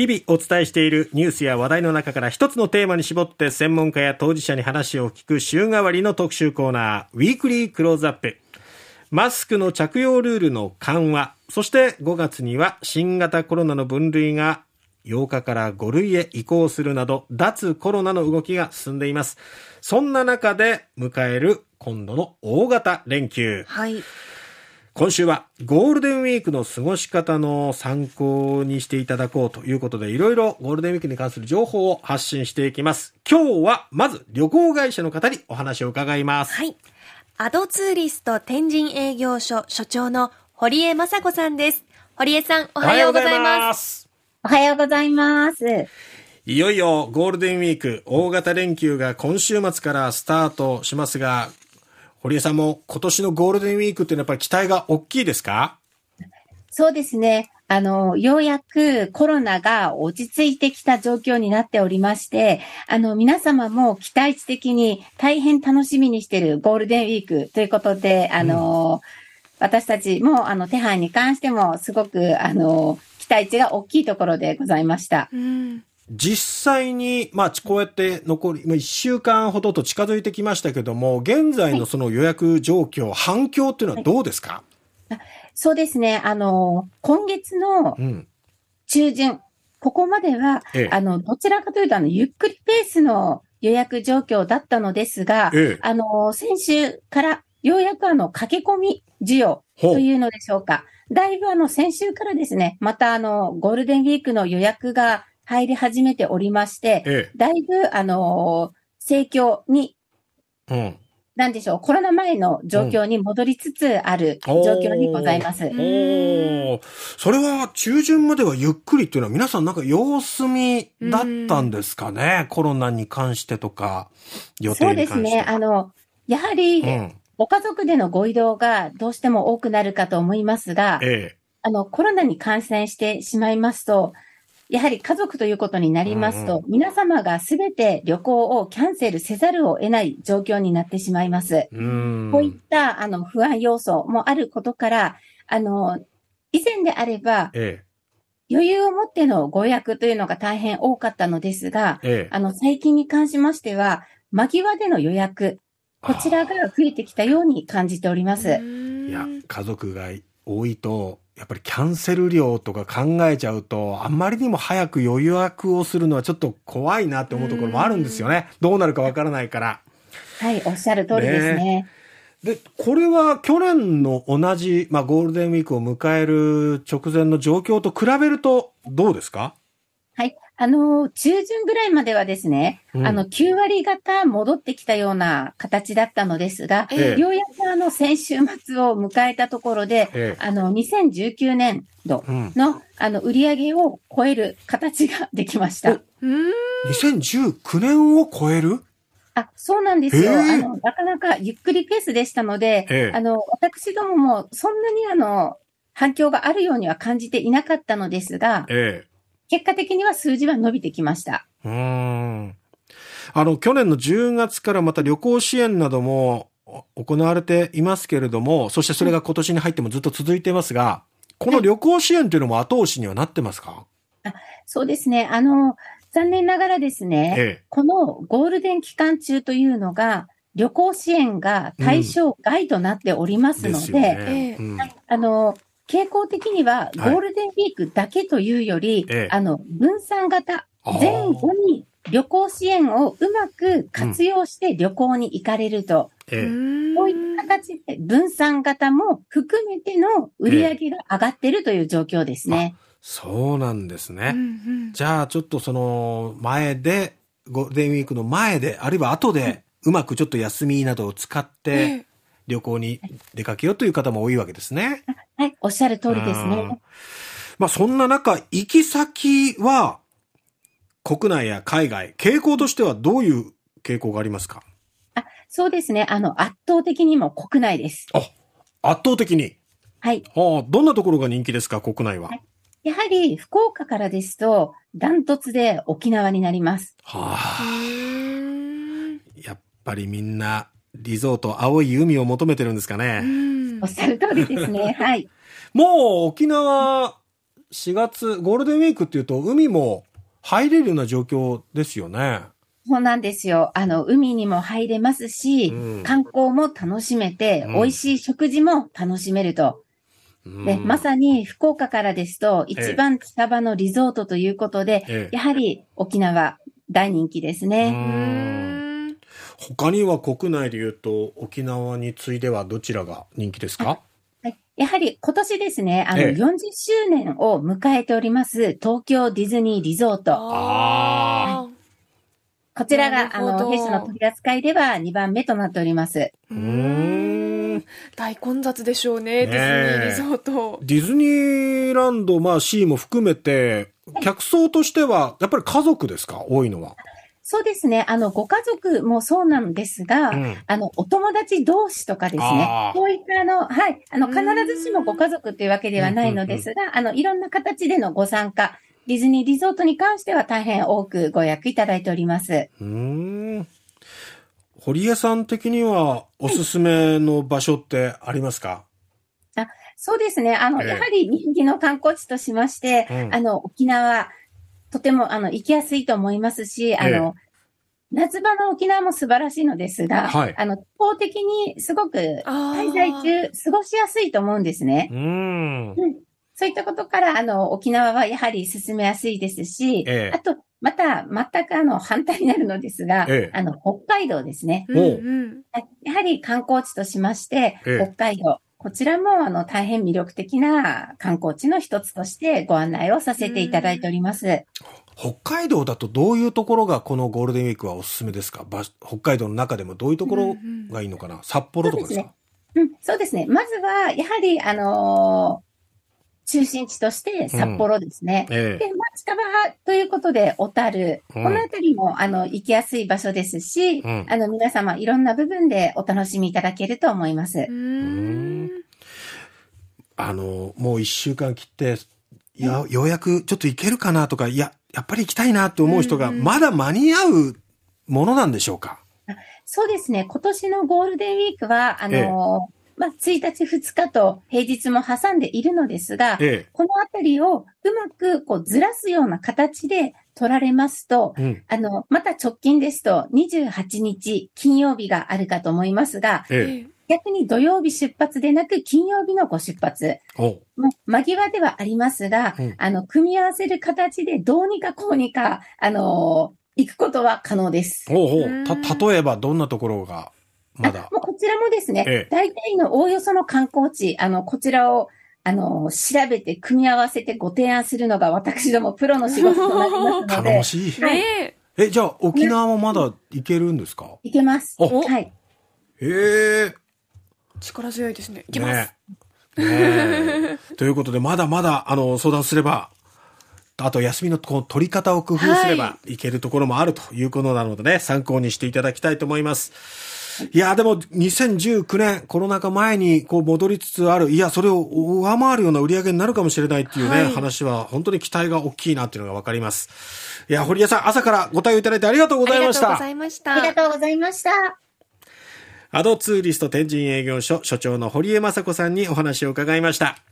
日々お伝えしているニュースや話題の中から一つのテーマに絞って専門家や当事者に話を聞く週替わりの特集コーナー、ウィークリークローズアップ。マスクの着用ルールの緩和、そして5月には新型コロナの分類が8日から5類へ移行するなど、脱コロナの動きが進んでいます。そんな中で迎える今度の大型連休。はい。今週はゴールデンウィークの過ごし方の参考にしていただこうということで、いろいろゴールデンウィークに関する情報を発信していきます。今日はまず旅行会社の方にお話を伺います。はい。アドツーリスト天神営業所所長の堀江雅子さんです。堀江さん、おはようございます。おはようございます。いよいよゴールデンウィーク大型連休が今週末からスタートしますが、堀江さんも今年のゴールデンウィークっていうのはやっぱり期待が大きいですか？そうですね。あの、ようやくコロナが落ち着いてきた状況になっておりまして、あの、皆様も期待値的に大変楽しみにしているゴールデンウィークということで、あの、うん、私たちも、あの、手配に関してもすごく、あの、期待値が大きいところでございました。うん実際に、まあ、こうやって残り、1週間ほどと近づいてきましたけども、現在のその予約状況、はい、反響っていうのはどうですか、はい、そうですね。あの、今月の中旬、うん、ここまでは、ええ、あの、どちらかというと、あの、ゆっくりペースの予約状況だったのですが、え、あの、先週からようやくあの、駆け込み需要というのでしょうか。だいぶあの、先週からですね、またあの、ゴールデンウィークの予約が入り始めておりまして、ええ、だいぶ、あのー、盛況に、うん、なんでしょう、コロナ前の状況に戻りつつある状況にございます。うん、おそれは中旬まではゆっくりっていうのは皆さんなんか様子見だったんですかね、コロナに関してとか、予定に関して。そうですね。あの、やはり、ご家族でのご移動がどうしても多くなるかと思いますが、ええ、あの、コロナに感染してしまいますと、やはり家族ということになりますと、うん、皆様がすべて旅行をキャンセルせざるを得ない状況になってしまいます。うこういったあの不安要素もあることから、あの、以前であれば、ええ、余裕を持ってのご予約というのが大変多かったのですが、ええ、あの、最近に関しましては、間際での予約、こちらが増えてきたように感じております。いや、家族が多いと、やっぱりキャンセル料とか考えちゃうと、あんまりにも早く予約をするのはちょっと怖いなって思うところもあるんですよね。どうなるかわからないから。はい、おっしゃる通りですね。ねで、これは去年の同じ、まあ、ゴールデンウィークを迎える直前の状況と比べるとどうですか？はい。あの、中旬ぐらいまではですね、うん、あの、9割方戻ってきたような形だったのですが、ええ、ようやくあの、先週末を迎えたところで、え、あの、2019年度の、うん、あの、売り上げを超える形ができました。2019年を超える？あ、そうなんですよ。あの、なかなかゆっくりペースでしたので、あの、私どももそんなにあの、反響があるようには感じていなかったのですが、ええ、結果的には数字は伸びてきました。うん。あの、去年の10月からまた旅行支援なども行われていますけれども、そしてそれが今年に入ってもずっと続いていますが、この旅行支援というのも後押しにはなってますか、あそうですね。あの、残念ながらですね、ええ、このゴールデン期間中というのが、旅行支援が対象外となっておりますので、うんねうん、あの、傾向的にはゴールデンウィークだけというより、はい、あの、分散型、前後に旅行支援をうまく活用して旅行に行かれると。うん、こういった形で分散型も含めての売り上げが上がってるという状況ですね。そうなんですね。うんうん、じゃあちょっとその前で、ゴールデンウィークの前で、あるいは後で、うまくちょっと休みなどを使って、旅行に出かけようという方も多いわけですね。はい、おっしゃる通りですね。まあそんな中、行き先は国内や海外、傾向としてはどういう傾向がありますか？あそうですね。あの、圧倒的にも国内です。あ、圧倒的に？はい。はあ、どんなところが人気ですか、国内は？はいやはり、福岡からですと、ダントツで沖縄になります。はあ。やっぱりみんなリゾート、青い海を求めてるんですかね。おっしゃる通りですね。はい。もう沖縄、4月、ゴールデンウィークっていうと、海も入れるような状況ですよね。そうなんですよ。あの、海にも入れますし、うん、観光も楽しめて、うん、美味しい食事も楽しめると。で、まさに福岡からですと、一番近場のリゾートということで、ええ、やはり沖縄大人気ですね。他には国内で言うと、沖縄に次いではどちらが人気ですか？やはり今年ですね、あの、40周年を迎えております、東京ディズニーリゾート。ああ。こちらが、あの、弊社の取り扱いでは2番目となっております。うん。大混雑でしょうね、ディズニーリゾート。ディズニーランド、まあ、シーも含めて、客層としては、やっぱり家族ですか？多いのは。そうですね。あの、ご家族もそうなんですが、うん、あの、お友達同士とかですね。こういったあの、はい、あの、必ずしもご家族というわけではないのですが、あの、いろんな形でのご参加、ディズニーリゾートに関しては大変多くご予約いただいております。うん。堀江さん的にはおすすめの場所ってありますか、あそうですね。あの、えやはり人気の観光地としまして、うん、あの、沖縄、とても、あの、行きやすいと思いますし、あの、夏場の沖縄も素晴らしいのですが、はい、あの、法的にすごく滞在中過ごしやすいと思うんですね。うん、そういったことから、あの、沖縄はやはり進めやすいですし、ええ、あと、また、全くあの、反対になるのですが、え、あの、北海道ですね。やはり観光地としまして、北海道、こちらも、あの、大変魅力的な観光地の一つとしてご案内をさせていただいております。北海道だとどういうところがこのゴールデンウィークはおすすめですか？北海道の中でもどういうところがいいのかな、うん。うん、札幌とかですか？うん、そうですね。まずは、やはり、あのー、中心地として札幌ですね。うん。ええ、で、まあ、近場ということで、小樽、うん、このあたりも、あの、行きやすい場所ですし、うん、あの、皆様、いろんな部分でお楽しみいただけると思います。あの、もう一週間切って、や、ようやくちょっと行けるかなとか、いや、やっぱり行きたいなって思う人が、まだ間に合うものなんでしょうか、うん、そうですね。今年のゴールデンウィークは、あのーええ。まあ、1日2日と平日も挟んでいるのですが、ええ、このあたりをうまくこうずらすような形で取られますと、うん、あの、また直近ですと28日金曜日があるかと思いますが、ええ、逆に土曜日出発でなく金曜日のご出発。も間際ではありますが、うん、あの、組み合わせる形でどうにかこうにか、あのー、行くことは可能です。ほうほう。た、例えばどんなところがまだ？もうこちらもですね、ええ、大体のおおよその観光地、あの、こちらを、あの、調べて組み合わせてご提案するのが私どもプロの仕事となりますので。頼もしい。はい、え、じゃあ沖縄もまだ行けるんですか？行けます。はい。へえ。力強いですね。いきます。ねね ということで、まだまだ、あの、相談すれば、あと休みのこう取り方を工夫すればいけるところもあるということなのでね、はい、参考にしていただきたいと思います。いや、でも2019年コロナ禍前にこう戻りつつある、いや、それを上回るような売り上げになるかもしれないっていうね、はい、話は本当に期待が大きいなっていうのがわかります。いや、堀江さん、朝からご対応いただいてありがとうございました。ありがとうございました。ありがとうございました。アドツーリスト天神営業所所長の堀江雅子さんにお話を伺いました。